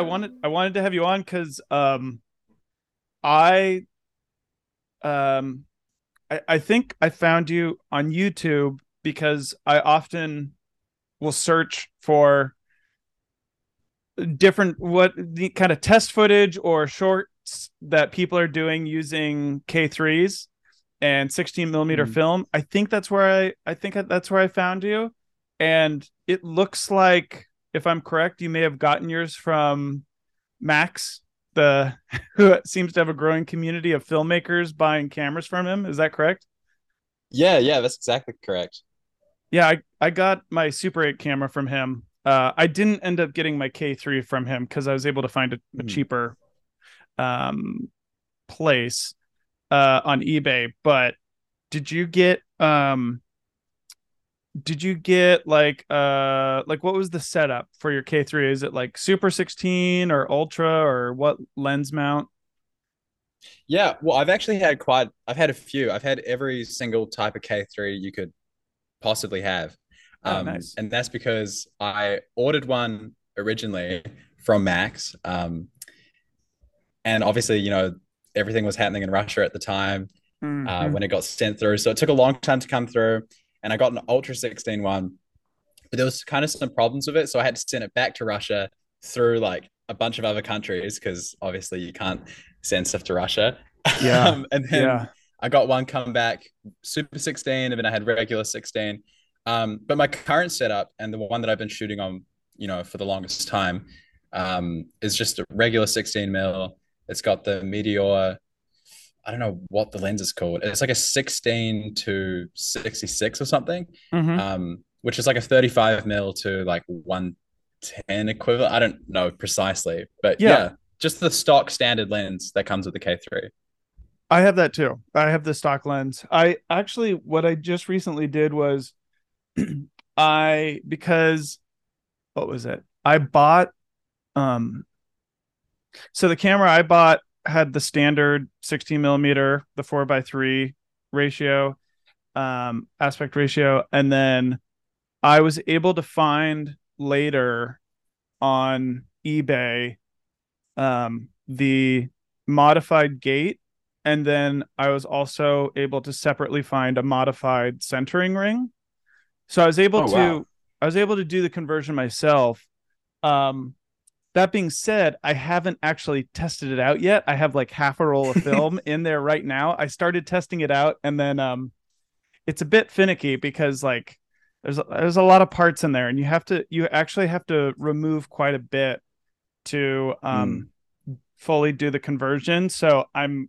I wanted I wanted to have you on because um, I um, I, I think I found you on YouTube because I often will search for different what the kind of test footage or shorts that people are doing using K3s and 16 millimeter Mhm. film. I think that's where I I think that's where I found you, and it looks like if I'm correct, you may have gotten yours from Max, the who seems to have a growing community of filmmakers buying cameras from him. Is that correct? Yeah, yeah, that's exactly correct. Yeah, I, I got my Super 8 camera from him. Uh, I didn't end up getting my K3 from him because I was able to find a, a Mhm. cheaper um, place uh, on eBay. But did you get um, did you get like uh like what was the setup for your K3? Is it like Super 16 or Ultra or what lens mount? Yeah, well, I've actually had quite, I've had a few. I've had every single type of K3 you could possibly have. Oh, Um, nice. and that's because I ordered one originally from Max. Um, and obviously, you know, everything was happening in Russia at the time uh, Mhm. when it got sent through. So it took a long time to come through. And I got an Ultra 16 one, but there was kind of some problems with it. So I had to send it back to Russia through like a bunch of other countries because obviously you can't send stuff to Russia. Yeah. Um, and then yeah. I got one come back Super 16, and then I had regular 16. Um, but my current setup and the one that I've been shooting on, you know, for the longest time, um, is just a regular 16 mil. It's got the Meteor. I don't know what the lens is called. It's like a 16 to 66 or something, Mhm. um, which is like a 35 mil to like 110 equivalent. I don't know precisely, but Yeah. yeah, just the stock standard lens that comes with the K3. I have that too. I have the stock lens. I actually what I just recently did was I because what was it? I bought um so the camera I bought had the standard 16 millimeter, the four by three ratio, um, aspect ratio, and then I was able to find later on eBay um the modified gate and then I was also able to separately find a modified centering ring. So I was able Oh, to wow. I was able to do the conversion myself. Um that being said, I haven't actually tested it out yet. I have like half a roll of film in there right now. I started testing it out and then um it's a bit finicky because like there's a, there's a lot of parts in there and you have to you actually have to remove quite a bit to um fully do the conversion. So I'm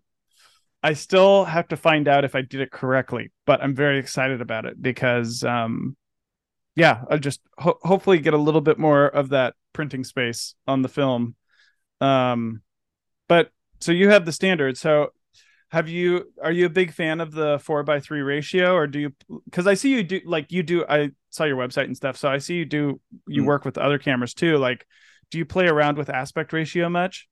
I still have to find out if I did it correctly, but I'm very excited about it because um yeah, I'll just ho- hopefully get a little bit more of that printing space on the film. Um but so you have the standard. So have you are you a big fan of the four by three ratio or do you because I see you do like you do I saw your website and stuff. So I see you do you Mm. work with other cameras too. Like do you play around with aspect ratio much?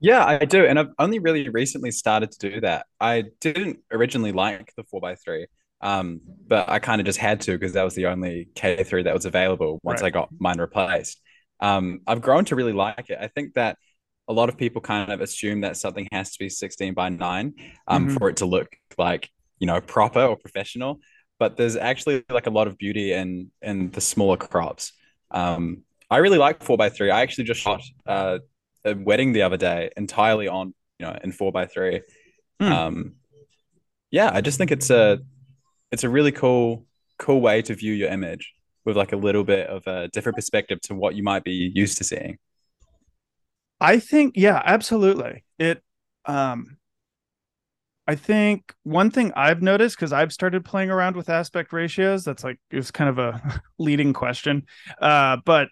Yeah, I do. And I've only really recently started to do that. I didn't originally like the 4x3, um, but I kind of just had to because that was the only K3 that was available once Right. I got mine replaced. Um, I've grown to really like it. I think that a lot of people kind of assume that something has to be 16 by 9 um, Mhm. for it to look like, you know, proper or professional. But there's actually like a lot of beauty in in the smaller crops. Um, I really like 4x3. I actually just shot uh, a wedding the other day entirely on you know in four by three. Hmm. Um, yeah, I just think it's a it's a really cool cool way to view your image with like a little bit of a different perspective to what you might be used to seeing. I think yeah, absolutely. It um I think one thing I've noticed because I've started playing around with aspect ratios, that's like it's kind of a leading question. Uh but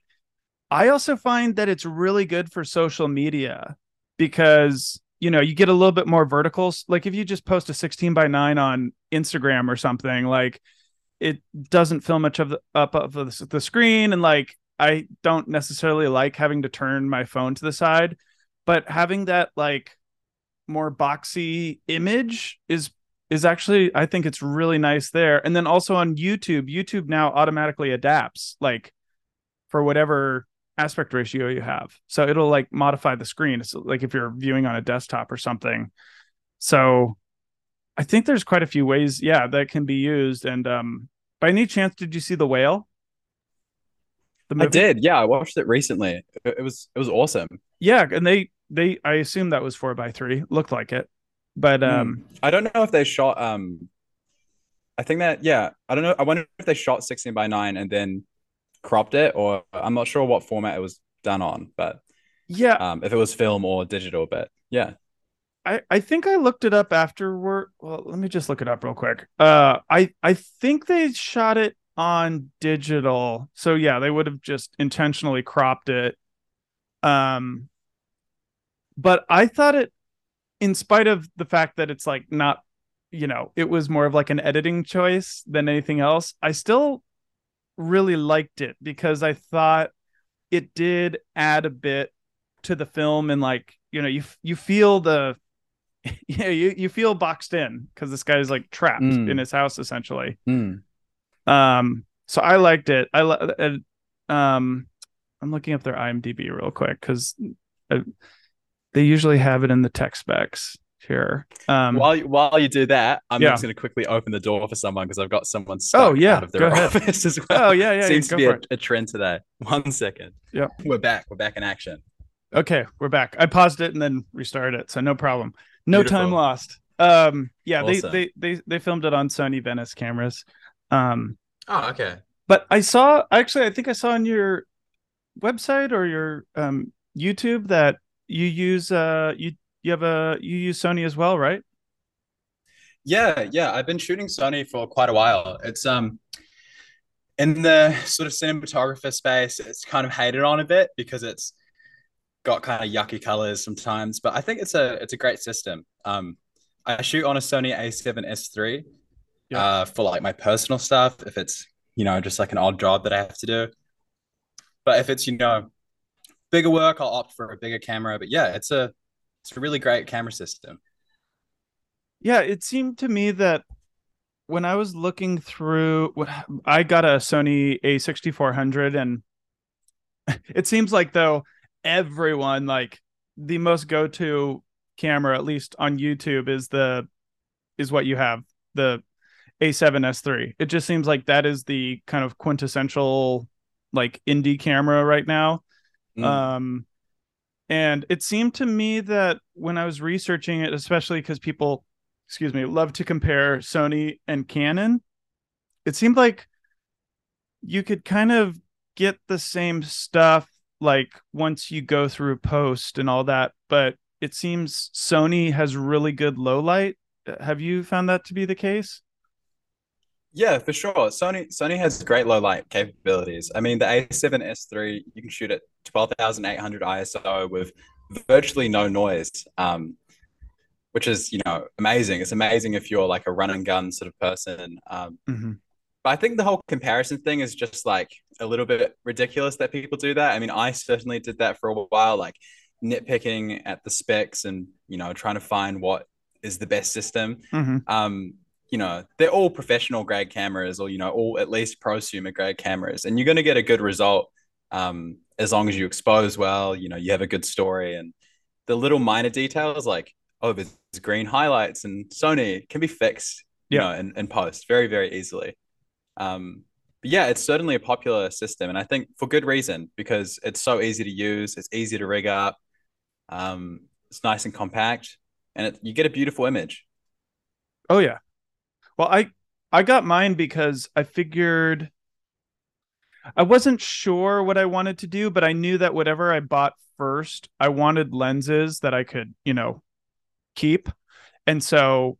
I also find that it's really good for social media because you know you get a little bit more verticals. Like if you just post a 16 by 9 on Instagram or something, like it doesn't fill much of the up of the, the screen and like I don't necessarily like having to turn my phone to the side, but having that like more boxy image is is actually I think it's really nice there. And then also on YouTube, YouTube now automatically adapts like for whatever aspect ratio you have. So it'll like modify the screen. It's like if you're viewing on a desktop or something. So I think there's quite a few ways, yeah, that can be used. And um, by any chance, did you see the whale? The I did. Yeah, I watched it recently. It, it was it was awesome. Yeah, and they they I assume that was four by three. Looked like it, but hmm. um, I don't know if they shot um. I think that yeah, I don't know. I wonder if they shot sixteen by nine and then cropped it, or I'm not sure what format it was done on, but yeah, um, if it was film or digital, but yeah. I, I think I looked it up afterward. Well, let me just look it up real quick. Uh, I I think they shot it on digital. So yeah, they would have just intentionally cropped it. Um but I thought it in spite of the fact that it's like not you know, it was more of like an editing choice than anything else. I still really liked it because I thought it did add a bit to the film and like, you know, you you feel the yeah, you, you feel boxed in because this guy is like trapped mm. in his house essentially. Mm. Um, so I liked it. I uh, um, I'm looking up their IMDb real quick because uh, they usually have it in the tech specs here. Um, while you, while you do that, I'm yeah. just going to quickly open the door for someone because I've got someone stuck oh, yeah. out of their office as well. Oh yeah, yeah. Seems to be a, a, trend today. One second. Yeah, we're back. We're back in action. Okay, we're back. I paused it and then restarted it, so no problem. No Beautiful. time lost. Um, yeah, awesome. they, they they they filmed it on Sony Venice cameras. Um, oh, okay. But I saw actually, I think I saw on your website or your um, YouTube that you use uh you you have a you use Sony as well, right? Yeah, yeah. I've been shooting Sony for quite a while. It's um in the sort of cinematographer space, it's kind of hated on a bit because it's got kind of yucky colors sometimes, but I think it's a it's a great system. Um, I shoot on a Sony A7S3 yeah. uh, for like my personal stuff. If it's you know just like an odd job that I have to do, but if it's you know bigger work, I'll opt for a bigger camera. But yeah, it's a it's a really great camera system. Yeah, it seemed to me that when I was looking through, what I got a Sony A6400, and it seems like though everyone like the most go-to camera at least on YouTube is the is what you have the A7S3. It just seems like that is the kind of quintessential like indie camera right now. Mm. Um and it seemed to me that when I was researching it especially cuz people excuse me love to compare Sony and Canon, it seemed like you could kind of get the same stuff like once you go through post and all that but it seems sony has really good low light. Uh, have you found that to be the case yeah for sure sony sony has great low light capabilities i mean the a7s3 you can shoot at 12800 iso with virtually no noise um, which is you know amazing it's amazing if you're like a run and gun sort of person um, mm-hmm. But I think the whole comparison thing is just like a little bit ridiculous that people do that. I mean, I certainly did that for a while, like nitpicking at the specs and you know trying to find what is the best system. Mm-hmm. Um, you know, they're all professional grade cameras, or you know, all at least prosumer grade cameras, and you're going to get a good result um, as long as you expose well. You know, you have a good story, and the little minor details like oh, there's green highlights and Sony can be fixed. You yeah. know, in, in post very very easily. Um, but yeah, it's certainly a popular system, and I think for good reason because it's so easy to use, it's easy to rig up, um, it's nice and compact, and it, you get a beautiful image. Oh yeah, well I I got mine because I figured I wasn't sure what I wanted to do, but I knew that whatever I bought first, I wanted lenses that I could you know keep, and so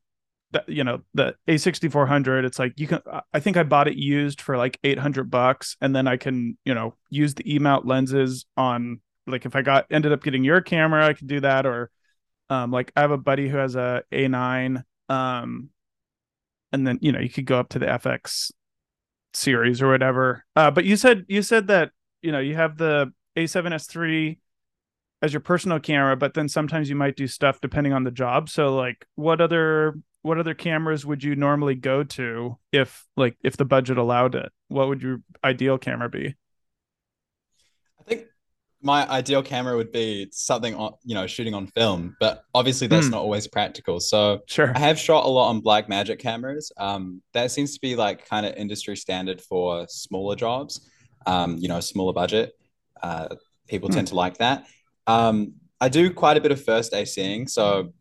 that you know the A6400 it's like you can I think I bought it used for like 800 bucks and then I can you know use the E-mount lenses on like if I got ended up getting your camera I could do that or um like I have a buddy who has a A9 um and then you know you could go up to the FX series or whatever uh but you said you said that you know you have the A7S3 as your personal camera but then sometimes you might do stuff depending on the job so like what other what other cameras would you normally go to if like if the budget allowed it? What would your ideal camera be? My ideal camera would be something on, you know, shooting on film, but obviously that's Mm. not always practical. So Sure. I have shot a lot on Blackmagic cameras. Um, that seems to be like kind of industry standard for smaller jobs. Um, you know, smaller budget. Uh, people Hmm. tend to like that. Um, I do quite a bit of first ACing. So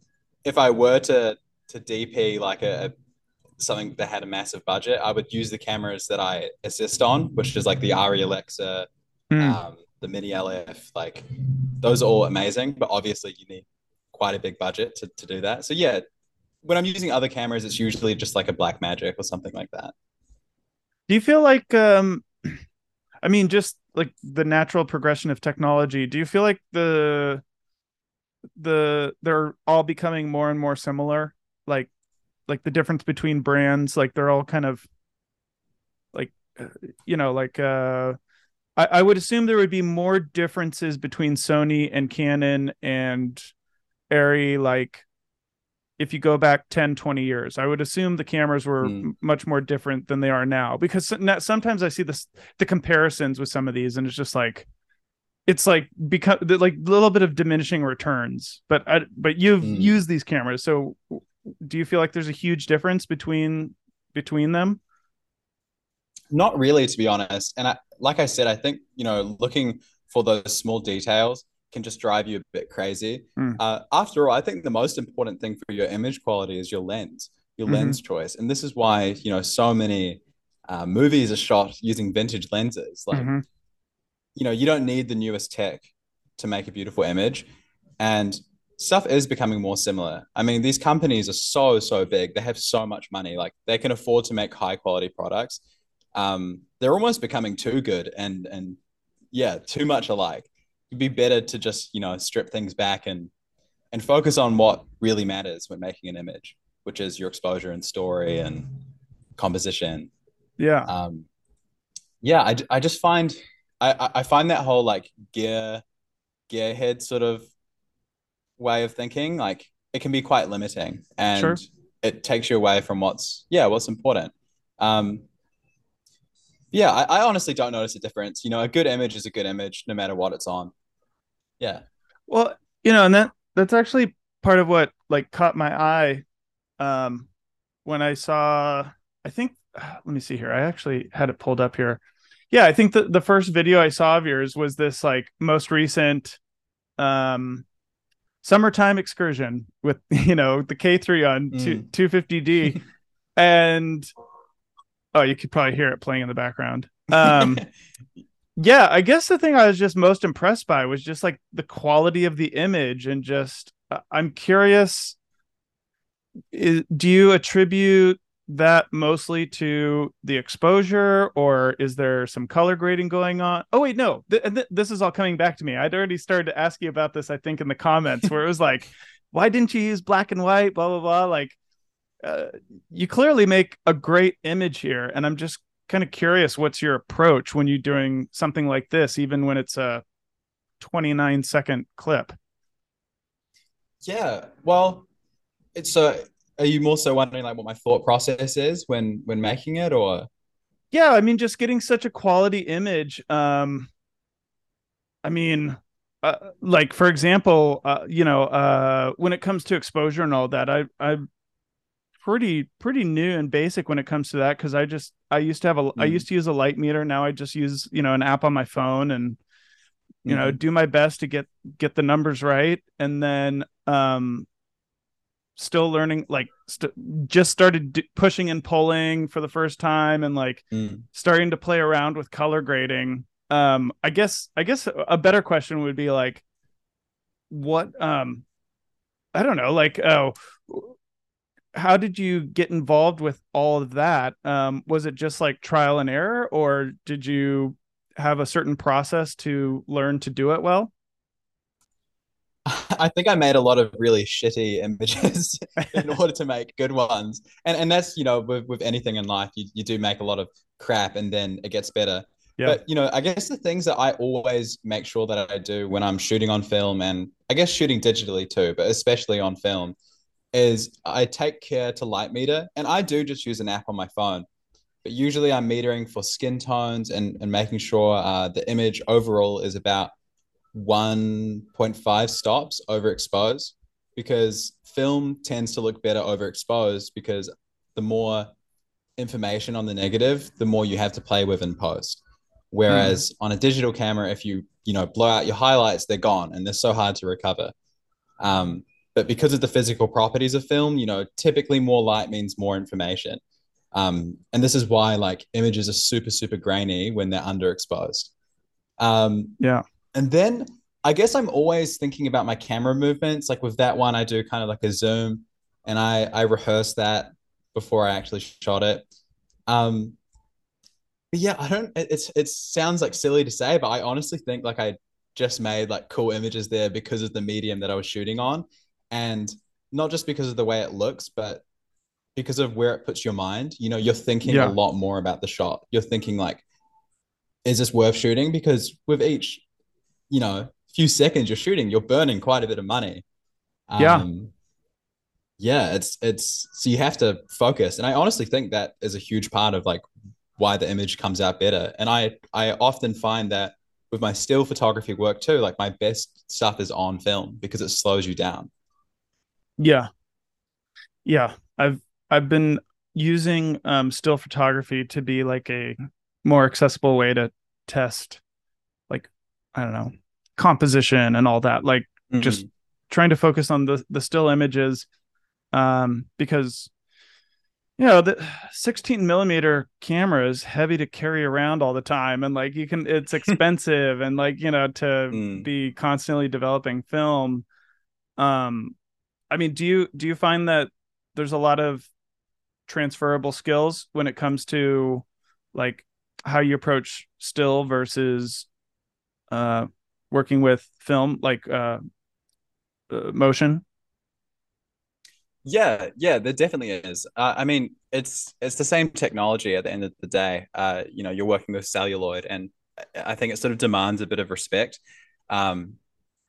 if I were to to DP like a, a something that had a massive budget, I would use the cameras that I assist on, which is like the Arri Alexa, Mm. The Mini LF. Like those are all amazing, but obviously you need quite a big budget to, to do that. So yeah, when I'm using other cameras, it's usually just like a Blackmagic or something like that. Do you feel like um I mean just like the natural progression of technology, do you feel like the the they're all becoming more and more similar? Like like the difference between brands, like they're all kind of like uh, you know, like uh I, I would assume there would be more differences between Sony and Canon and Arri like if you go back 10 20 years i would assume the cameras were Hmm. m- much more different than they are now because sometimes i see this the comparisons with some of these and it's just like it's like become like a little bit of diminishing returns but I, but you've Hmm. used these cameras so do you feel like there's a huge difference between between them Not really, to be honest. And I, like I said, I think you know, looking for those small details can just drive you a bit crazy. Mm. Uh, after all, I think the most important thing for your image quality is your lens, your Mhm. lens choice, and this is why you know so many uh, movies are shot using vintage lenses. Like Mhm. you know, you don't need the newest tech to make a beautiful image, and stuff is becoming more similar. I mean, these companies are so so big; they have so much money, like they can afford to make high quality products um, they're almost becoming too good and and yeah, too much alike. It'd be better to just you know strip things back and and focus on what really matters when making an image, which is your exposure and story and composition. yeah Um, yeah, I, I just find I I- find that whole like gear gearhead sort of way of thinking like it can be quite limiting and Sure. it takes you away from what's yeah what's important. Um, yeah, I, I honestly don't notice a difference. You know, a good image is a good image no matter what it's on. Yeah. Well, you know, and that that's actually part of what like caught my eye um when I saw I think let me see here. I actually had it pulled up here. Yeah, I think the the first video I saw of yours was this like most recent um summertime excursion with you know the K3 on two, 250D and oh you could probably hear it playing in the background. Um yeah i guess the thing i was just most impressed by was just like the quality of the image and just uh, i'm curious is, do you attribute that mostly to the exposure or is there some color grading going on? Oh wait no th- th- this is all coming back to me. I'd already started to ask you about this i think in the comments where it was like why didn't you use black and white? Blah blah blah like uh, you clearly make a great image here and i'm just kind of curious what's your approach when you're doing something like this even when it's a 29 second clip Yeah. Well, it's a. are you more so wondering like what my thought process is when when making it or yeah i mean just getting such a quality image um i mean uh, like for example uh, you know uh when it comes to exposure and all that i i'm pretty pretty new and basic when it comes to that because i just i used to have a I Mm. used to use a light meter now i just use you know an app on my phone and you know Mhm. do my best to get get the numbers right and then um still learning like st- just started d- pushing and pulling for the first time and like Mm. starting to play around with color grading um i guess i guess a better question would be like what um i don't know like oh how did you get involved with all of that um was it just like trial and error or did you have a certain process to learn to do it well I think I made a lot of really shitty images in order to make good ones. And and that's, you know, with, with anything in life, you, you do make a lot of crap and then it gets better. Yeah. But, you know, I guess the things that I always make sure that I do when I'm shooting on film and I guess shooting digitally too, but especially on film, is I take care to light meter. And I do just use an app on my phone. But usually I'm metering for skin tones and, and making sure uh, the image overall is about 1.5 stops overexposed because film tends to look better overexposed because the more information on the negative, the more you have to play with in post. Whereas mm. on a digital camera, if you you know blow out your highlights, they're gone and they're so hard to recover. Um, but because of the physical properties of film, you know, typically more light means more information. Um, and this is why like images are super super grainy when they're underexposed. Um, yeah. And then I guess I'm always thinking about my camera movements. Like with that one, I do kind of like a zoom, and I I rehearse that before I actually shot it. Um, but yeah, I don't. It's it sounds like silly to say, but I honestly think like I just made like cool images there because of the medium that I was shooting on, and not just because of the way it looks, but because of where it puts your mind. You know, you're thinking yeah. a lot more about the shot. You're thinking like, is this worth shooting? Because with each, you know, few seconds you're shooting, you're burning quite a bit of money. Um, yeah. Yeah, it's it's so you have to focus, and I honestly think that is a huge part of like why the image comes out better. And I I often find that with my still photography work too, like my best stuff is on film because it slows you down. Yeah. Yeah. I've I've been using um, still photography to be like a more accessible way to test like I don't know composition and all that like mm-hmm. just trying to focus on the the still images um because you know the 16 millimeter camera is heavy to carry around all the time and like you can it's expensive and like you know to mm. be constantly developing film um i mean do you do you find that there's a lot of transferable skills when it comes to like how you approach still versus uh working with film like uh, uh motion? Yeah yeah there definitely is. Uh, i mean it's it's the same technology at the end of the day. Uh you know you're working with celluloid and i think it sort of demands a bit of respect. Um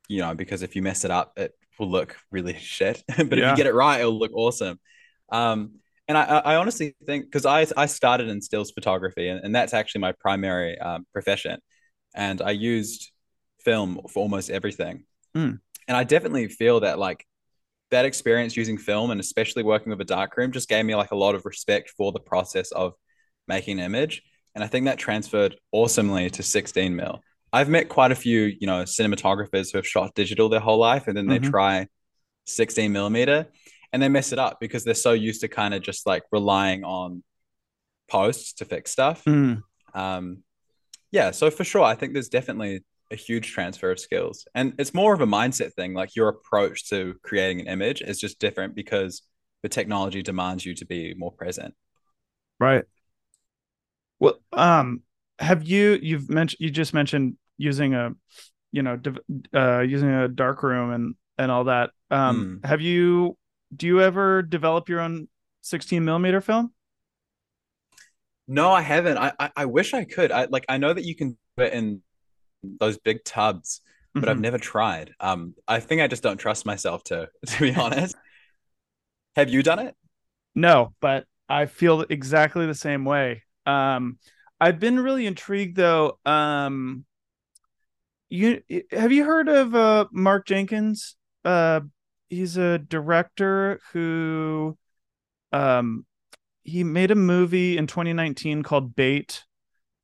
you know because if you mess it up it will look really shit but yeah. if you get it right it'll look awesome. Um and I, I honestly think because I, I started in stills photography and, and that's actually my primary um, profession. And i used film for almost everything. Mm. and i definitely feel that like that experience using film and especially working with a darkroom just gave me like a lot of respect for the process of making an image. And i think that transferred awesomely to 16 mil i've met quite a few you know cinematographers who have shot digital their whole life and then mm-hmm. they try 16 millimeter and they mess it up because they're so used to kind of just like relying on posts to fix stuff. Mm. Um, yeah, so for sure, I think there's definitely a huge transfer of skills, and it's more of a mindset thing. Like your approach to creating an image is just different because the technology demands you to be more present. Right. Well, um, have you you've mentioned you just mentioned using a, you know, uh, using a dark room and and all that. Um, mm. have you do you ever develop your own 16 millimeter film? No, I haven't. I, I, I wish I could. I like I know that you can do it in those big tubs, but mm-hmm. I've never tried. Um, I think I just don't trust myself to to be honest. Have you done it? No, but I feel exactly the same way. Um, I've been really intrigued though. Um, you have you heard of uh Mark Jenkins? Uh, he's a director who um he made a movie in 2019 called Bait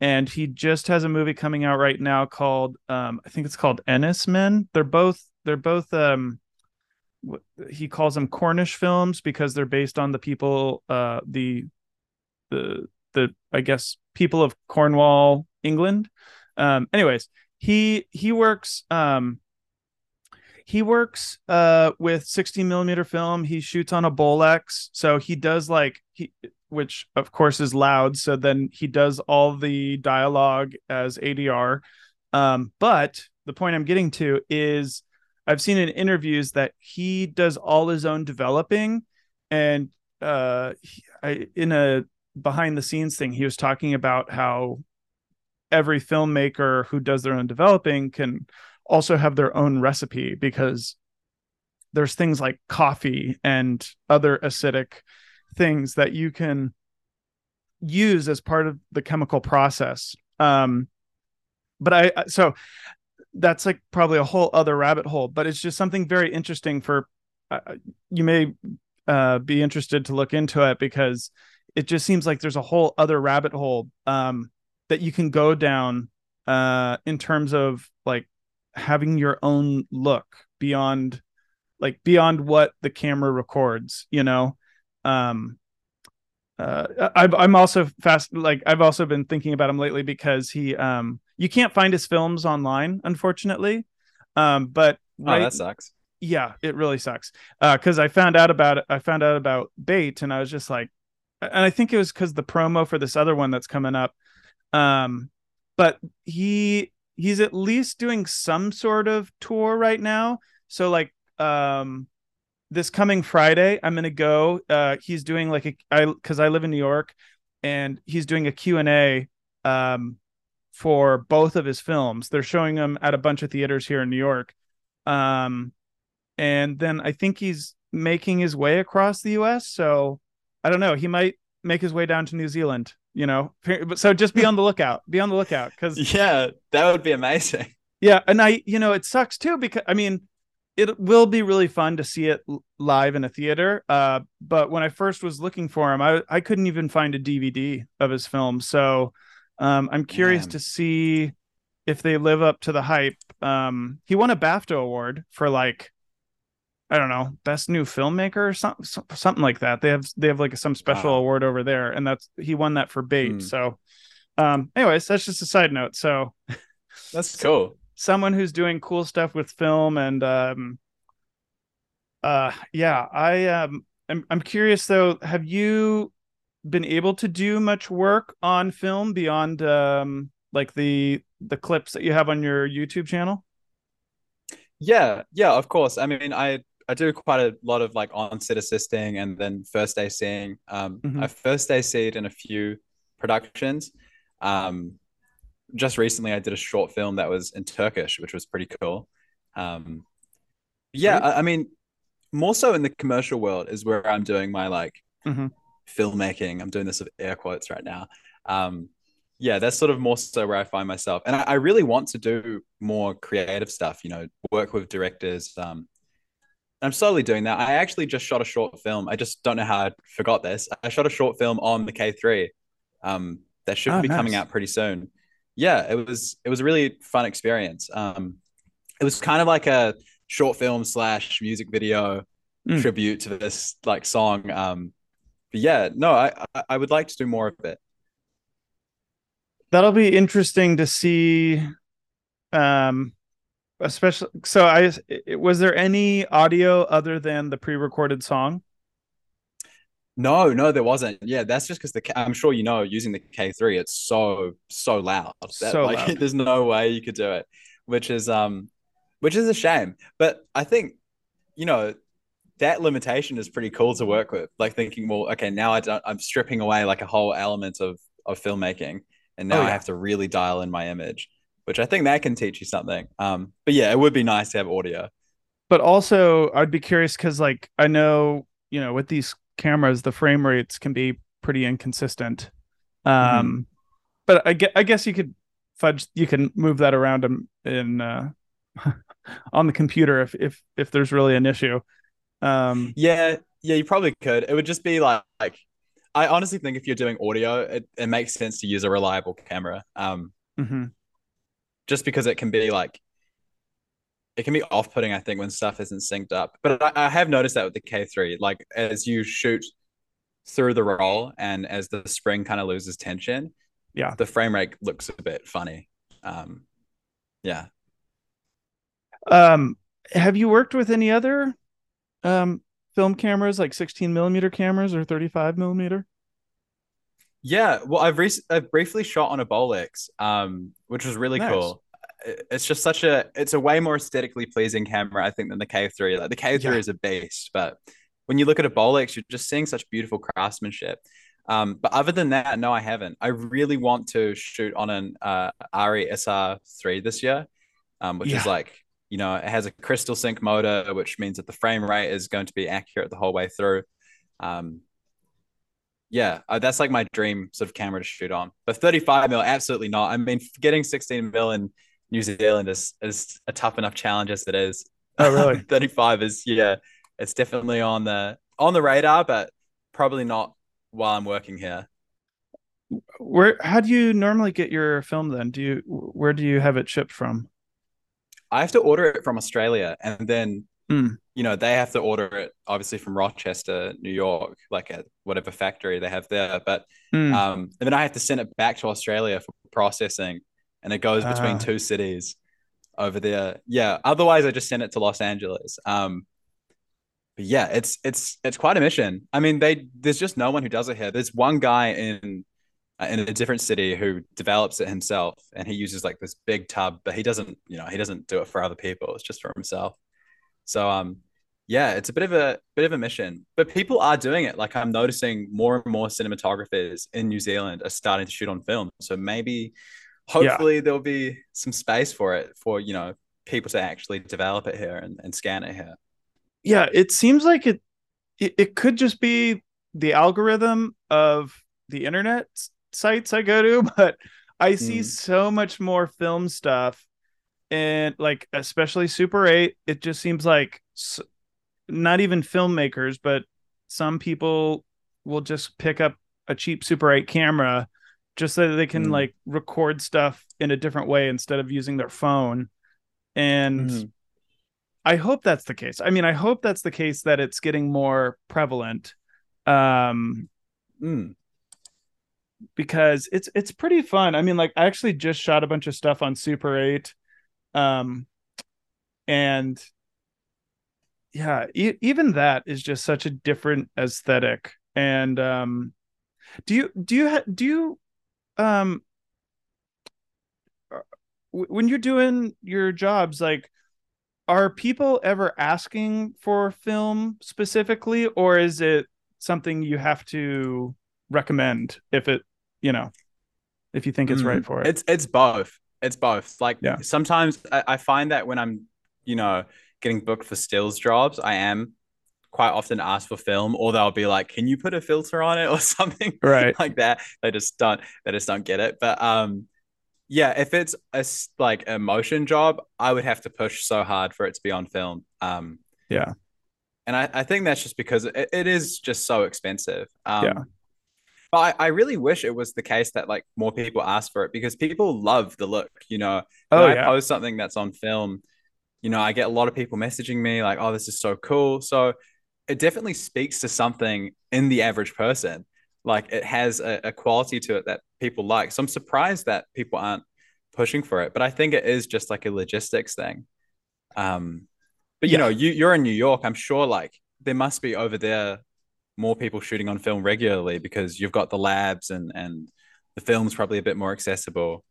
and he just has a movie coming out right now called um I think it's called Enys Men. They're both they're both um he calls them Cornish films because they're based on the people uh the the the I guess people of Cornwall, England. Um anyways, he he works um he works uh with 16 millimeter film. He shoots on a bolex. So he does like he which of course is loud. So then he does all the dialogue as adr um but the point i'm getting to is i've seen in interviews that he does all his own developing. And uh he, I, in a behind the scenes thing he was talking about how every filmmaker who does their own developing can also have their own recipe because there's things like coffee and other acidic things that you can use as part of the chemical process. Um but i so that's like probably a whole other rabbit hole, but it's just something very interesting for uh, you may uh, be interested to look into it because it just seems like there's a whole other rabbit hole. Um, that you can go down uh, in terms of like having your own look beyond like beyond what the camera records you know? Um uh I, i'm also fast like i've also been thinking about him lately because he um you can't find his films online unfortunately. Um but right, oh that sucks. Yeah it really sucks. Uh because i found out about it i found out about bait and i was just like and i think it was because the promo for this other one that's coming up um but he he's at least doing some sort of tour right now so like um this coming Friday, I'm gonna go. Uh, he's doing like a I because I live in New York, and he's doing a Q and A um for both of his films. They're showing them at a bunch of theaters here in New York. Um, and then I think he's making his way across the U.S. So I don't know. He might make his way down to New Zealand. You know, so just be on the lookout. Be on the lookout because yeah, that would be amazing. Yeah, and I, you know, it sucks too because I mean, it will be really fun to see it live in a theater. Uh, but when I first was looking for him, I I couldn't even find a DVD of his film. So um, I'm curious to see if they live up to the hype. Um, he won a BAFTA award for like I don't know, best new filmmaker or something something like that. They have they have like some special wow. award over there, and that's he won that for Bait. Mm. So, um, anyways, that's just a side note. So that's cool someone who's doing cool stuff with film and um uh yeah i um I'm, I'm curious though have you been able to do much work on film beyond um like the the clips that you have on your youtube channel yeah yeah of course i mean i i do quite a lot of like on set assisting and then first ACing um mm-hmm. i first AC'd in a few productions um just recently I did a short film that was in Turkish, which was pretty cool. Um, yeah, I, I, mean, more so in the commercial world is where I'm doing my like mm-hmm. filmmaking. I'm doing this with air quotes right now. Um, yeah, that's sort of more so where I find myself, and I, I, really want to do more creative stuff. You know, work with directors. Um, I'm slowly doing that. I actually just shot a short film. I just don't know how I forgot this. I shot a short film on the K3 um, that should oh, be nice. coming out pretty soon yeah, it was it was a really fun experience. Um, it was kind of like a short film slash music video mm. tribute to this like song. Um, but yeah, no, I I would like to do more of it. That'll be interesting to see. Um, especially so I was there any audio other than the pre-recorded song? No, no, there wasn't. Yeah, that's just because the I'm sure you know using the K3, it's so so loud. That, so like, loud. there's no way you could do it, which is um, which is a shame. But I think, you know, that limitation is pretty cool to work with. Like thinking, well, okay, now I don't, I'm stripping away like a whole element of of filmmaking, and now oh, yeah. I have to really dial in my image, which I think that can teach you something. Um, but yeah, it would be nice to have audio. But also, I'd be curious because, like, I know you know with these cameras, the frame rates can be pretty inconsistent. Um, mm-hmm. but I guess, I guess you could fudge, you can move that around in, in uh, on the computer if, if, if there's really an issue. Um, yeah, yeah, you probably could. It would just be like, like I honestly think if you're doing audio, it, it makes sense to use a reliable camera. Um, mm-hmm. Just because it can be like it can be off-putting i think when stuff isn't synced up. But I, I, have noticed that with the k3 like as you shoot through the roll and as the spring kind of loses tension yeah. the frame rate looks a bit funny. Um yeah. Um have you worked with any other um film cameras like 16 millimeter cameras or 35 millimeter yeah well i've, re- I've briefly shot on a bolex um which was really nice. cool it's just such a it's a way more aesthetically pleasing camera i think than the k3 like the k3 yeah. is a beast but when you look at a bolex you're just seeing such beautiful craftsmanship um, but other than that no i haven't i really want to shoot on an uh, ARRI sr3 this year um, which yeah. is like you know it has a crystal sync motor which means that the frame rate is going to be accurate the whole way through um, yeah, uh, that's like my dream sort of camera to shoot on. But 35 mil, absolutely not. I mean, getting 16 mil in New Zealand is is a tough enough challenge as it is. Oh, really? 35 is yeah, it's definitely on the on the radar, but probably not while I'm working here. Where how do you normally get your film then? Do you where do you have it shipped from? I have to order it from Australia and then Mm. you know they have to order it obviously from Rochester, New York, like at whatever factory they have there. But Mm. um, and then I have to send it back to Australia for processing, and it goes between Ah. two cities over there. Yeah. Otherwise, I just send it to Los Angeles. Um, but yeah, it's it's it's quite a mission. I mean, they there's just no one who does it here. There's one guy in uh, in a different city who develops it himself, and he uses like this big tub, but he doesn't, you know, he doesn't do it for other people. It's just for himself. So um, yeah, it's a bit of a bit of a mission, but people are doing it. Like I'm noticing more and more cinematographers in New Zealand are starting to shoot on film. So maybe, hopefully, there'll be some space for it for you know people to actually develop it here and, and scan it here. yeah it seems like it, it it could just be the algorithm of the internet sites i go to but i see Mm. so much more film stuff and like especially super 8 it just seems like s- not even filmmakers but some people will just pick up a cheap super 8 camera just so that they can Mm. like record stuff in a different way instead of using their phone and Mhm. I hope that's the case. I mean, I hope that's the case that it's getting more prevalent. Um, Mm. because it's it's pretty fun. I mean, like I actually just shot a bunch of stuff on Super 8. Um and yeah, e- even that is just such a different aesthetic. And um do you do you ha- do you um when you're doing your jobs like are people ever asking for film specifically or is it something you have to recommend if it you know if you think it's Mm. right for it It's it's both. It's both. Like Yeah. sometimes I, I find that when I'm, you know, getting booked for stills jobs, I am quite often asked for film, or they'll be like, "Can you put a filter on it?" or something right like that. They just don't. They just don't get it. But um, yeah, if it's a like a motion job, I would have to push so hard for it to be on film. Um, Yeah. and I, I think that's just because it, it is just so expensive. Um, Yeah. But I, I really wish it was the case that like more people ask for it because people love the look. You know, oh when I post something that's on film, you know, I get a lot of people messaging me like, "Oh, this is so cool." So it definitely speaks to something in the average person. Like it has a, a quality to it that people like. So I'm surprised that people aren't pushing for it. But I think it is just like a logistics thing. Um, but you Yeah. know, you you're in New York. I'm sure like there must be over there more people shooting on film regularly because you've got the labs and and the film's probably a bit more accessible.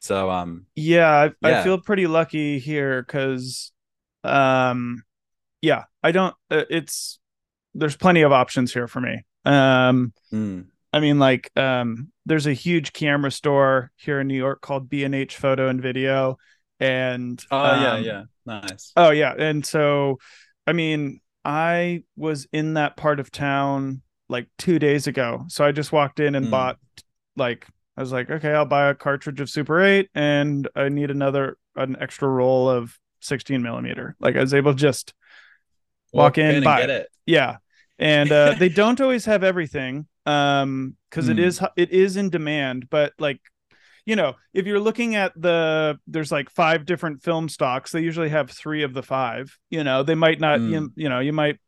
So um yeah I, I feel pretty lucky here because um yeah i don't uh, it's there's plenty of options here for me um mm, I mean, like, um, there's a huge camera store here in New York called B and H Photo and Video, and oh yeah, um, yeah. Nice. oh yeah, and so, I mean, I was in that part of town like two days ago, so I just walked in and Mm. bought, like, I was like, okay, I'll buy a cartridge of Super Eight, and I need another an extra roll of 16 millimeter. Like, I was able to just walk in, and buy get it. yeah and uh they don't always have everything um because it Hmm. is it is in demand but like you know if you're looking at the there's like five different film stocks they usually have three of the five you know they might not you, you know you might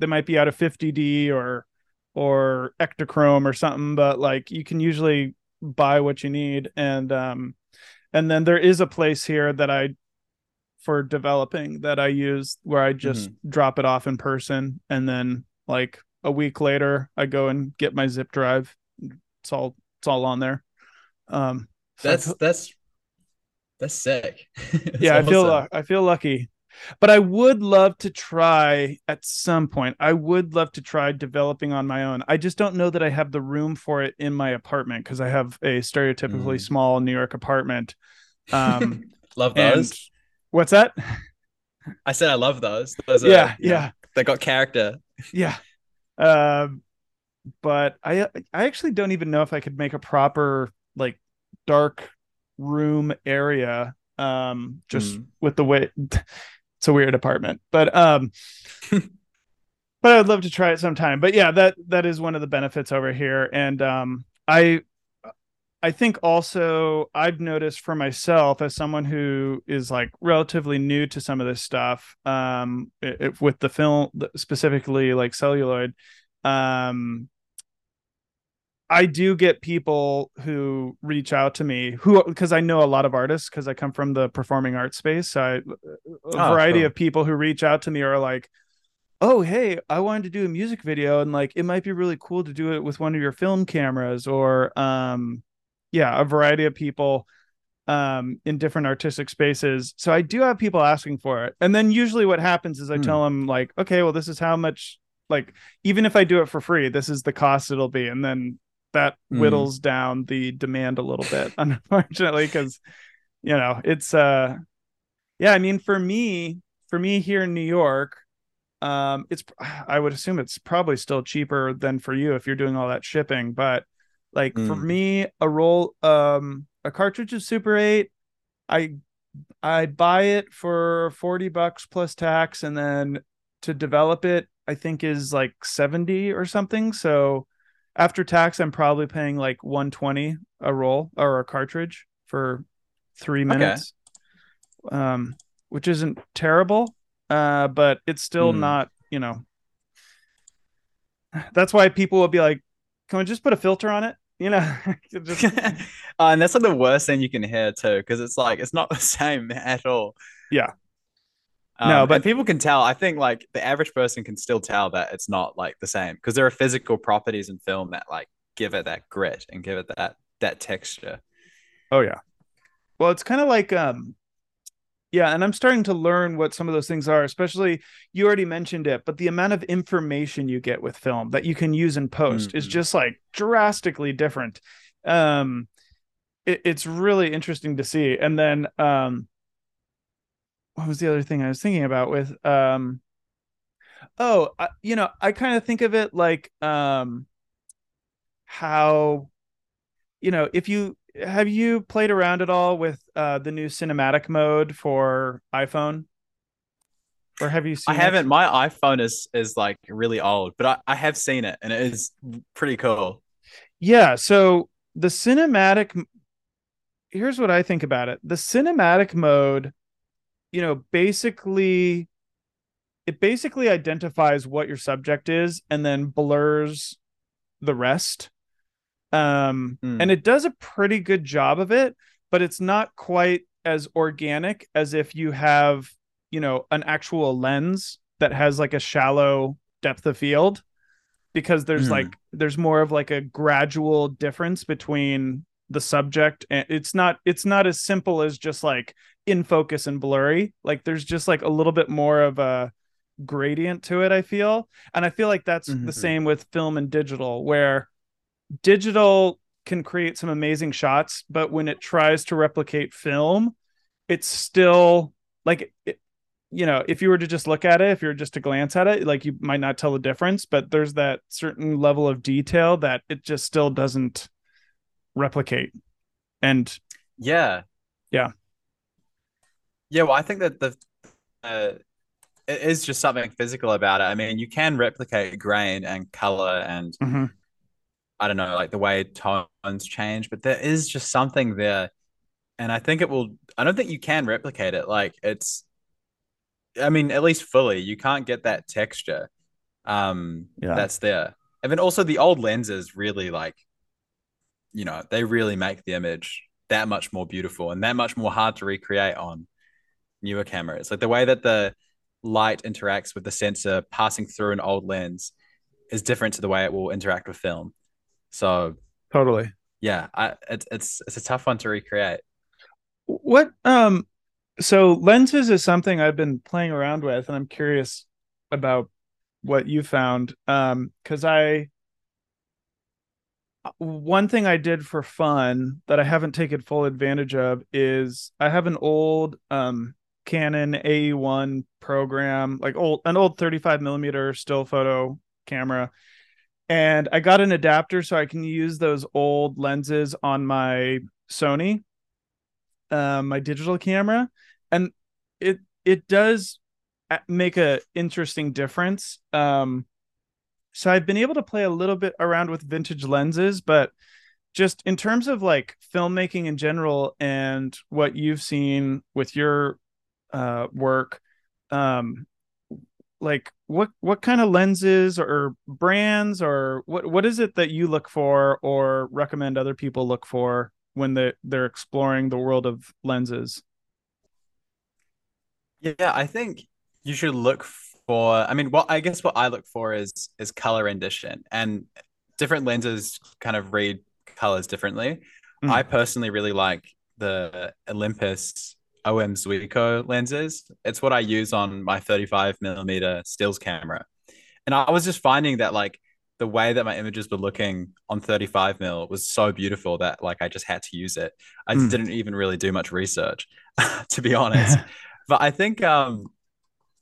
they might be out of 50d or or Ektachrome or something but like you can usually buy what you need. And um and then there is a place here that i for developing that i use where i just drop it off in person. And then like a week later i go and get my zip drive. It's all it's all on there. Um That's that's that's sick. That's yeah i feel awesome. i feel lucky but i would love to try at some point i would love to try developing on my own i just don't know that i have the room for it in my apartment because i have a stereotypically Mm. small new york apartment um love those. what's that I said I love those. Those are, yeah yeah They got character. yeah um but i i actually don't even know if i could make a proper like dark room area Um, just mm. with the way it's a weird apartment, but um, but I'd love to try it sometime. But yeah, that that is one of the benefits over here, and um, I I think also I've noticed for myself as someone who is like relatively new to some of this stuff, um, if, with the film specifically like celluloid, um, I do get people who reach out to me who because I know a lot of artists because I come from the performing arts space. So I, a oh, variety cool. of people who reach out to me are like, "Oh, hey, I wanted to do a music video and like it might be really cool to do it with one of your film cameras or um yeah, a variety of people um in different artistic spaces. So I do have people asking for it. And then usually what happens is I mm. tell them like, okay, well this is how much like even if I do it for free, this is the cost it'll be. And then that mm. whittles down the demand a little bit, unfortunately, because you know, it's uh yeah, I mean for me, for me here in New York, um it's i would assume it's probably still cheaper than for you if you're doing all that shipping but like mm. for me, a roll, um, a cartridge of Super 8, I I buy it for 40 bucks plus tax, and then to develop it, I think is like 70 or something. So after tax, I'm probably paying like 120 a roll or a cartridge for three minutes. Okay. Um, which isn't terrible. Uh, but it's still mm. not, you know. That's why people will be like, Can we just put a filter on it? you know just... uh, and that's like the worst thing you can hear too because it's like it's not the same at all yeah um, no but people can tell i think like the average person can still tell that it's not like the same because there are physical properties in film that like give it that grit and give it that that texture oh yeah well it's kind of like um yeah, and I'm starting to learn what some of those things are, especially you already mentioned it, but the amount of information you get with film that you can use in post mm-hmm. is just like drastically different. Um it, it's really interesting to see. And then um what was the other thing I was thinking about with um oh, I, you know, I kind of think of it like um how you know, if you have you played around at all with uh, the new cinematic mode for iPhone? Or have you seen I haven't. It? My iPhone is is like really old, but I, I have seen it and it is pretty cool. Yeah, so the cinematic here's what I think about it. The cinematic mode, you know, basically it basically identifies what your subject is and then blurs the rest um mm. and it does a pretty good job of it but it's not quite as organic as if you have you know an actual lens that has like a shallow depth of field because there's mm. like there's more of like a gradual difference between the subject and it's not it's not as simple as just like in focus and blurry like there's just like a little bit more of a gradient to it i feel and i feel like that's mm-hmm. the same with film and digital where digital can create some amazing shots, but when it tries to replicate film, it's still like it, you know, if you were to just look at it, if you were just to glance at it, like you might not tell the difference, but there's that certain level of detail that it just still doesn't replicate. And yeah, yeah, yeah. Well, I think that the uh, it is just something physical about it. I mean, you can replicate grain and color and mm-hmm. I don't know, like the way tones change, but there is just something there. And I think it will, I don't think you can replicate it. Like it's, I mean, at least fully, you can't get that texture um, yeah. that's there. And then also the old lenses really like, you know, they really make the image that much more beautiful and that much more hard to recreate on newer cameras. Like the way that the light interacts with the sensor passing through an old lens is different to the way it will interact with film. So totally, yeah, I it's it's it's a tough one to recreate. What um, so lenses is something I've been playing around with, and I'm curious about what you found. Um, because I one thing I did for fun that I haven't taken full advantage of is I have an old um Canon A1 program, like old an old 35 millimeter still photo camera and I got an adapter so I can use those old lenses on my Sony. uh, my digital camera, and it it does make a interesting difference. Um, so I've been able to play a little bit around with vintage lenses, but just in terms of like filmmaking in general and what you've seen with your uh, work, um, like what what kind of lenses or brands or what what is it that you look for or recommend other people look for when they they're exploring the world of lenses? Yeah, I think you should look for. I mean, what I guess what I look for is is color rendition, and different lenses kind of read colors differently. Mm. I personally really like the Olympus OM Zuiko lenses. It's what I use on my 35 millimeter stills camera, and I was just finding that like the way that my images were looking on 35 mil was so beautiful that like I just had to use it. I mm. didn't even really do much research, to be honest. but I think um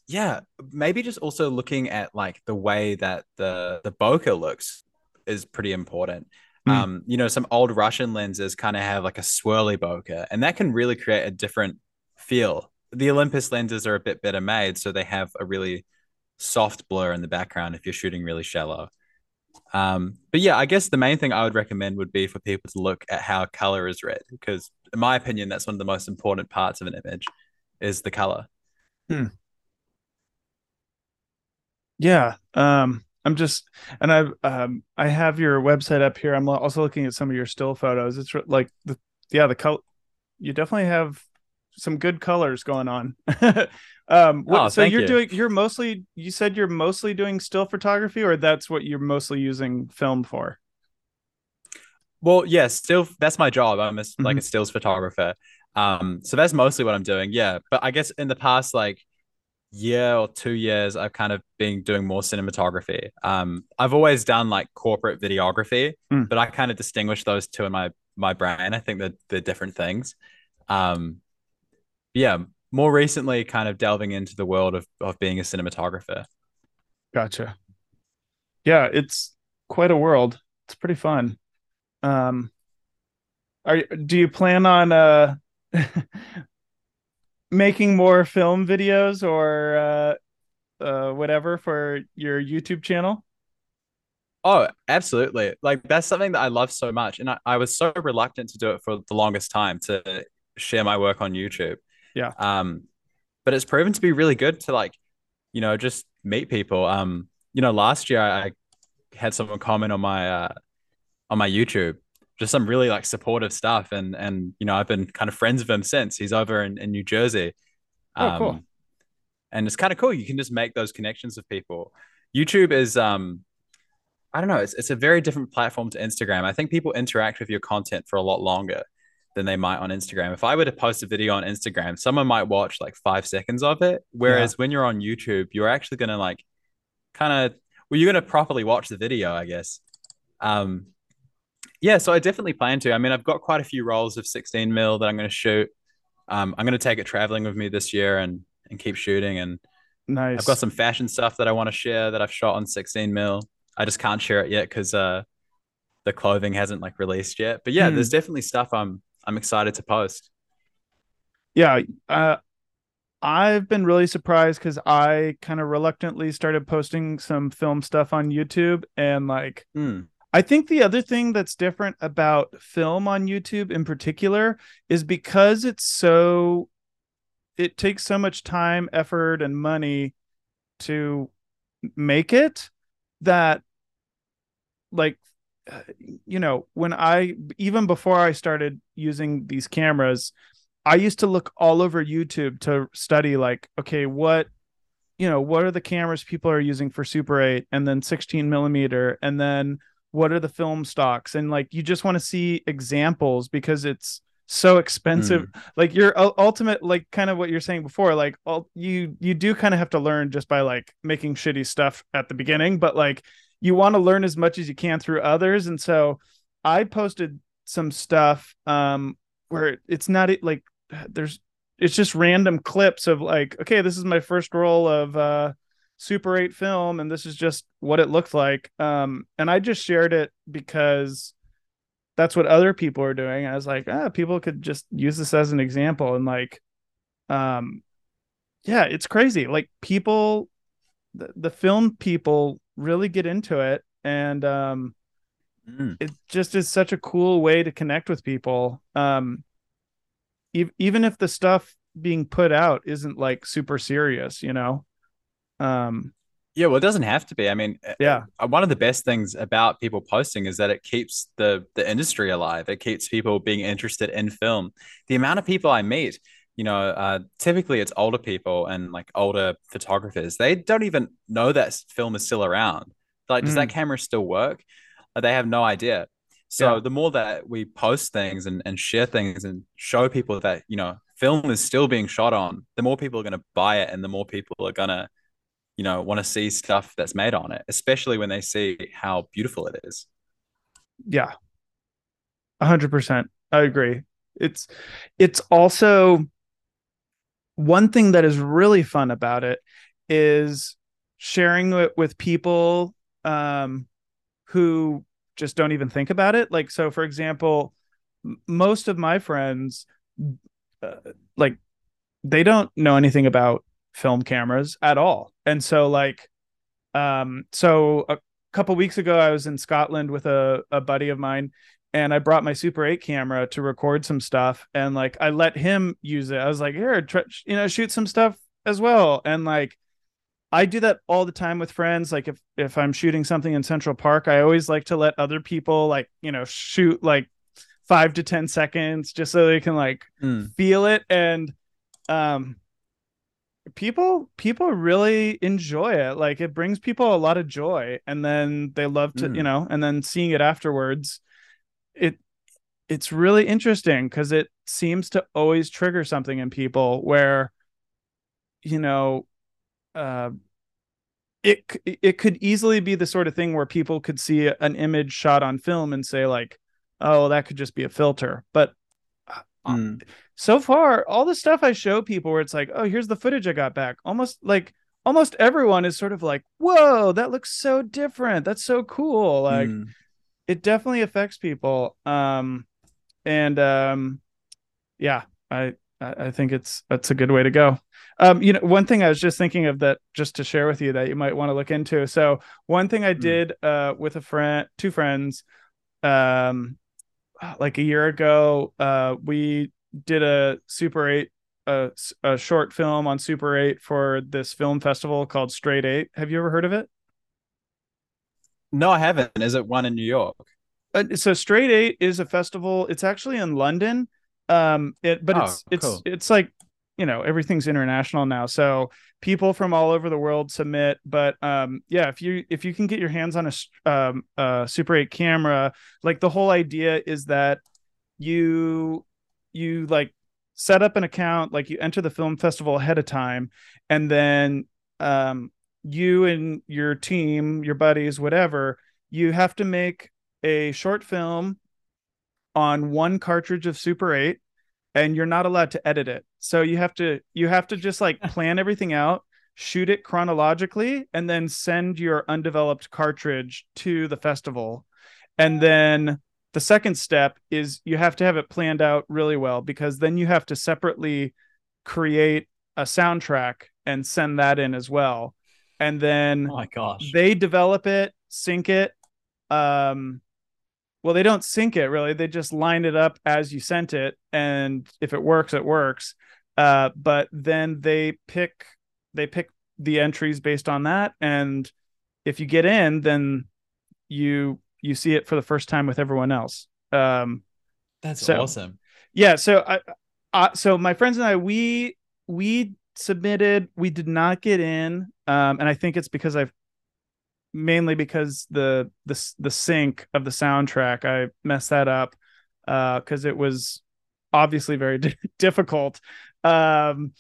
yeah, maybe just also looking at like the way that the the bokeh looks is pretty important. Mm. Um, you know, some old Russian lenses kind of have like a swirly bokeh, and that can really create a different feel. The Olympus lenses are a bit better made, so they have a really soft blur in the background if you're shooting really shallow. Um, but yeah, I guess the main thing I would recommend would be for people to look at how color is read, because in my opinion, that's one of the most important parts of an image is the color. Hmm. Yeah. Um, I'm just, and I've, um, I have your website up here. I'm also looking at some of your still photos. It's like the, yeah, the color, you definitely have some good colors going on. um, what, oh, so you're you. doing, you're mostly, you said you're mostly doing still photography or that's what you're mostly using film for? Well, yeah, still, that's my job. I'm a, mm-hmm. like a stills photographer. Um, so that's mostly what I'm doing. Yeah. But I guess in the past, like, year or two years, I've kind of been doing more cinematography. Um, I've always done like corporate videography, mm. but I kind of distinguish those two in my my brain. I think that they're different things. Um, yeah, more recently, kind of delving into the world of of being a cinematographer. Gotcha. Yeah, it's quite a world. It's pretty fun. Um, are do you plan on uh making more film videos or uh, uh, whatever for your YouTube channel? Oh, absolutely. Like that's something that I love so much. And I, I was so reluctant to do it for the longest time to share my work on YouTube. Yeah. Um, but it's proven to be really good to like, you know, just meet people. Um, you know, last year I had someone comment on my uh on my YouTube just some really like supportive stuff. And and you know, I've been kind of friends with him since. He's over in, in New Jersey. Oh, um, cool. And it's kind of cool. You can just make those connections with people. YouTube is um I don't know, it's it's a very different platform to Instagram. I think people interact with your content for a lot longer than they might on Instagram. If I were to post a video on Instagram, someone might watch like five seconds of it. Whereas yeah. when you're on YouTube, you're actually gonna like kind of well, you're gonna properly watch the video, I guess. Um, yeah, so I definitely plan to. I mean, I've got quite a few rolls of 16 mil that I'm going to shoot. Um, I'm going to take it traveling with me this year and and keep shooting. And nice. I've got some fashion stuff that I want to share that I've shot on 16 mil. I just can't share it yet because uh, the clothing hasn't like released yet. But yeah, there's hmm. definitely stuff I'm I'm excited to post. Yeah, uh, I've been really surprised because I kind of reluctantly started posting some film stuff on YouTube and like. Mm I think the other thing that's different about film on YouTube in particular is because it's so it takes so much time, effort and money to make it that like you know, when I even before I started using these cameras, I used to look all over YouTube to study like okay, what you know, what are the cameras people are using for Super 8 and then 16 millimeter and then what are the film stocks and like you just want to see examples because it's so expensive mm. like your ultimate like kind of what you're saying before like all, you you do kind of have to learn just by like making shitty stuff at the beginning but like you want to learn as much as you can through others and so i posted some stuff um where it's not like there's it's just random clips of like okay this is my first roll of uh Super 8 film, and this is just what it looked like. Um, and I just shared it because that's what other people are doing. I was like, ah, people could just use this as an example. And like, um, yeah, it's crazy. Like people, the, the film people really get into it. And, um, mm. it just is such a cool way to connect with people. Um, e- even if the stuff being put out isn't like super serious, you know? Um, yeah, well, it doesn't have to be. I mean, yeah, one of the best things about people posting is that it keeps the the industry alive. It keeps people being interested in film. The amount of people I meet, you know, uh, typically it's older people and like older photographers. They don't even know that film is still around. Like, does mm. that camera still work? Uh, they have no idea. So yeah. the more that we post things and, and share things and show people that you know film is still being shot on, the more people are going to buy it, and the more people are going to you know, want to see stuff that's made on it, especially when they see how beautiful it is. Yeah. A hundred percent. I agree. It's it's also one thing that is really fun about it is sharing it with people um who just don't even think about it. Like so for example, most of my friends uh, like they don't know anything about film cameras at all. And so like um so a couple weeks ago I was in Scotland with a a buddy of mine and I brought my Super 8 camera to record some stuff and like I let him use it. I was like, "Here, try, you know, shoot some stuff as well." And like I do that all the time with friends. Like if if I'm shooting something in Central Park, I always like to let other people like, you know, shoot like 5 to 10 seconds just so they can like mm. feel it and um people people really enjoy it like it brings people a lot of joy and then they love to mm. you know and then seeing it afterwards it it's really interesting because it seems to always trigger something in people where you know uh it it could easily be the sort of thing where people could see an image shot on film and say like oh that could just be a filter. But mm so far all the stuff i show people where it's like oh here's the footage i got back almost like almost everyone is sort of like whoa that looks so different. That's so cool. Like mm. It definitely affects people um and um yeah i I think it's that's a good way to go. Um, you know, one thing I was just thinking of that just to share with you that you might want to look into. So one thing I hmm. did uh, with a friend, two friends, um, like a year ago, uh, we did a Super 8 a, a short film on Super 8 for this film festival called Straight 8. Have you ever heard of it? No, I haven't. Is it one in New York? Uh, so Straight 8 is a festival. It's actually in London. Um it but oh, it's it's cool. it's like you know everything's international now so people from all over the world submit but um yeah if you if you can get your hands on a um a super 8 camera like the whole idea is that you you like set up an account like you enter the film festival ahead of time and then um you and your team your buddies whatever you have to make a short film on one cartridge of super 8 and you're not allowed to edit it so you have to you have to just like plan everything out shoot it chronologically and then send your undeveloped cartridge to the festival and then the second step is you have to have it planned out really well because then you have to separately create a soundtrack and send that in as well. And then oh my gosh. they develop it, sync it. Um well, they don't sync it really. They just line it up as you sent it. And if it works, it works. Uh, but then they pick they pick the entries based on that. And if you get in, then you you see it for the first time with everyone else. Um, That's so, awesome. Yeah. So I, I, so my friends and I, we we submitted. We did not get in, um, and I think it's because I've mainly because the the the sync of the soundtrack I messed that up because uh, it was obviously very difficult. Um,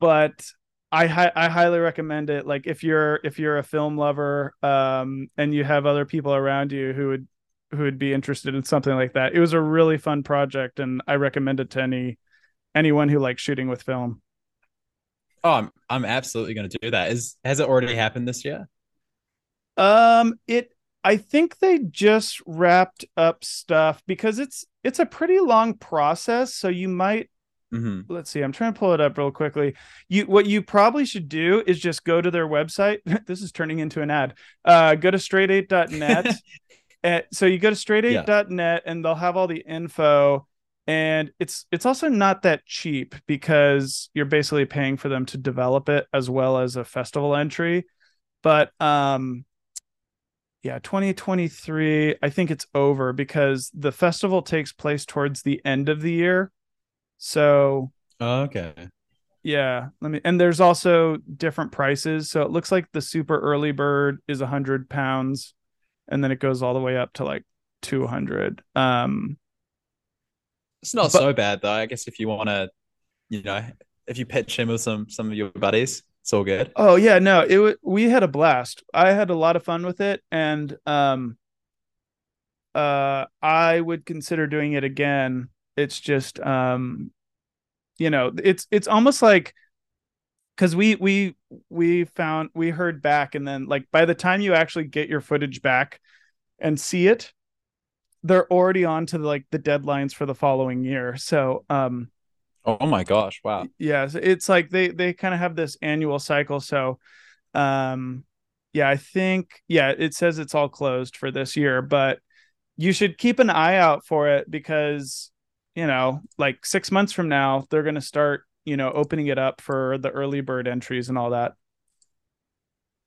but I hi- I highly recommend it. Like if you're if you're a film lover, um, and you have other people around you who would who would be interested in something like that. It was a really fun project, and I recommend it to any anyone who likes shooting with film. Oh, I'm I'm absolutely going to do that. Is has it already happened this year? Um, it I think they just wrapped up stuff because it's it's a pretty long process. So you might Mm-hmm. let's see i'm trying to pull it up real quickly you what you probably should do is just go to their website this is turning into an ad uh go to straight8.net and so you go to straight8.net and they'll have all the info and it's it's also not that cheap because you're basically paying for them to develop it as well as a festival entry but um yeah 2023 i think it's over because the festival takes place towards the end of the year so okay. yeah, let me. And there's also different prices. So it looks like the super early bird is hundred pounds, and then it goes all the way up to like two hundred. Um, It's not But- so bad though. I guess if you want to, you know, if you pitch him with some some of your buddies, it's all good. oh yeah, no, it wa- we had a blast. I had a lot of fun with it, and um, uh, I would consider doing it again. It's just um, you know, it's it's almost like because we we we found we heard back and then like by the time you actually get your footage back and see it they're already on to like the deadlines for the following year so um Oh my gosh! Wow. yeah so it's like they they kind of have this annual cycle so um yeah i think yeah it says it's all closed for this year but you should keep an eye out for it because you know like six months from now they're going to start you know opening it up for the early bird entries and all that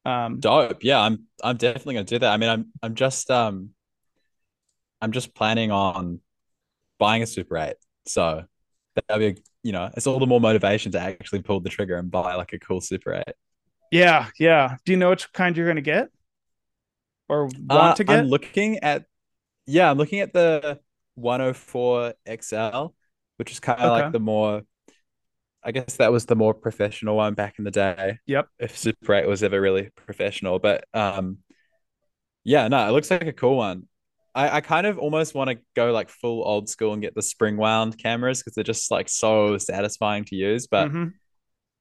um Dope. Yeah, I'm I'm definitely gonna do that. I mean, I'm I'm just um I'm just planning on buying a Super 8. So that'll be a, you know, it's all the more motivation to actually pull the trigger and buy like a cool Super 8. yeah yeah do you know which kind you're going to get or want Uh, to get I'm looking at yeah, I'm looking at the 104 XL, which is kind of Okay. like the more I guess that was the more professional one back in the day. Yep. If Super 8 was ever really professional. But um yeah, no, it looks like a cool one. I, I kind of almost want to go like full old school and get the spring wound cameras because they're just like so satisfying to use. But Mhm.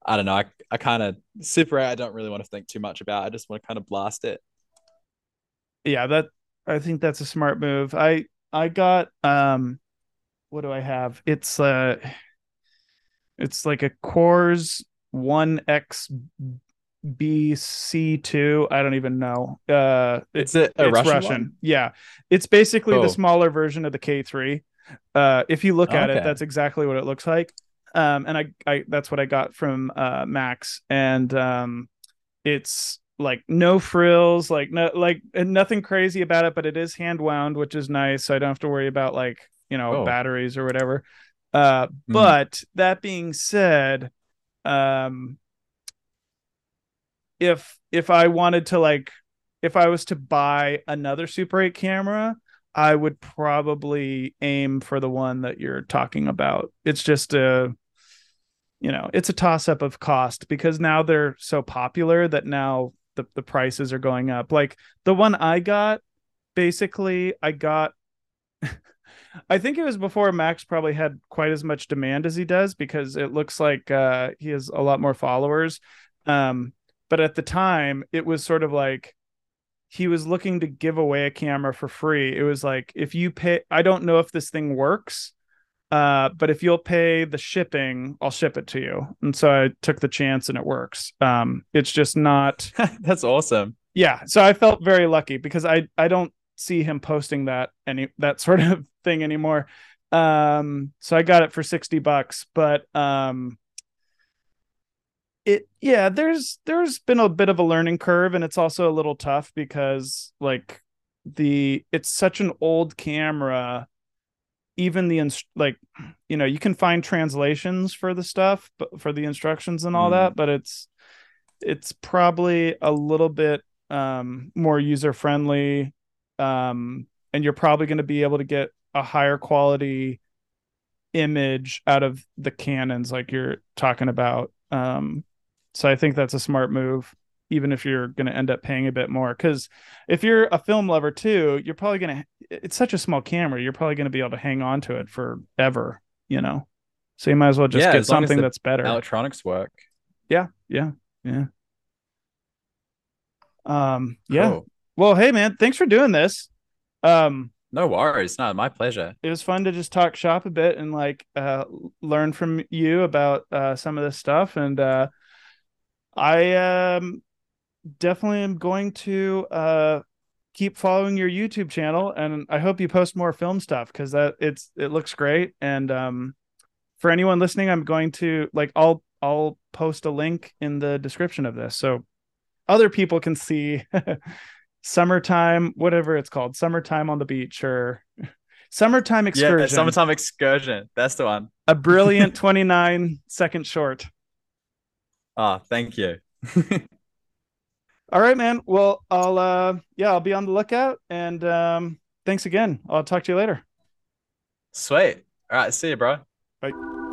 I don't know. I, I kind of Super I don't really want to think too much about. I just want to kind of blast it. yeah that i think that's a smart move i i got um what do i have it's uh it's like a Quarz 1x bc2 i don't even know. Uh it- It's a, a it's Russian, russian, yeah. It's basically the smaller version of the k3 uh if you look at it that's exactly what it looks like. Um and i i that's what i got from uh max. And um it's like no frills like no like nothing crazy about it but it is hand wound which is nice. So i don't have to worry about like you know Oh. batteries or whatever. Uh but that being said um if if i wanted to like if i was to buy another super 8 camera i would probably aim for the one that you're talking about. It's just a you know it's a toss up of cost because now they're so popular that now the, the prices are going up. Like the one i got basically i got i think it was before max probably had quite as much demand as he does because it looks like uh he has a lot more followers. Um but at the time it was sort of like he was looking to give away a camera for free it was like if you pay i don't know if this thing works uh, but if you'll pay the shipping, I'll ship it to you. And so I took the chance and it works. Um, it's just not, That's awesome. yeah. So I felt very lucky because I, I don't see him posting that any, that sort of thing anymore. Um, so I got it for 60 bucks, but, um, it, yeah, there's, there's been a bit of a learning curve and it's also a little tough because like the, it's such an old camera even the inst- like you know you can find translations for the stuff but for the instructions and all Mm. that but it's it's probably a little bit um more user friendly um and you're probably going to be able to get a higher quality image out of the canons like you're talking about um so i think that's a smart move even if you're going to end up paying a bit more because if you're a film lover too you're probably going to it's such a small camera you're probably going to be able to hang on to it forever you know so you might as well just Yeah, get as long as something that's better Electronics work. yeah yeah yeah um yeah Cool. Well, hey man, thanks for doing this. Um, no worries. No, my pleasure. It was fun to just talk shop a bit and like uh, learn from you about uh, some of this stuff. And uh, I um, definitely am going to uh, keep following your YouTube channel, and I hope you post more film stuff because that it's it looks great. And um, for anyone listening, I'm going to like I'll I'll post a link in the description of this so other people can see summertime, whatever it's called, summertime on the beach or summertime excursion. Yeah, summertime excursion. That's the one. A brilliant 29 second short. Ah, oh, thank you. All right, man. Well, I'll uh yeah, I'll be on the lookout and um thanks again. I'll talk to you later. Sweet. All right, see you, bro. Bye.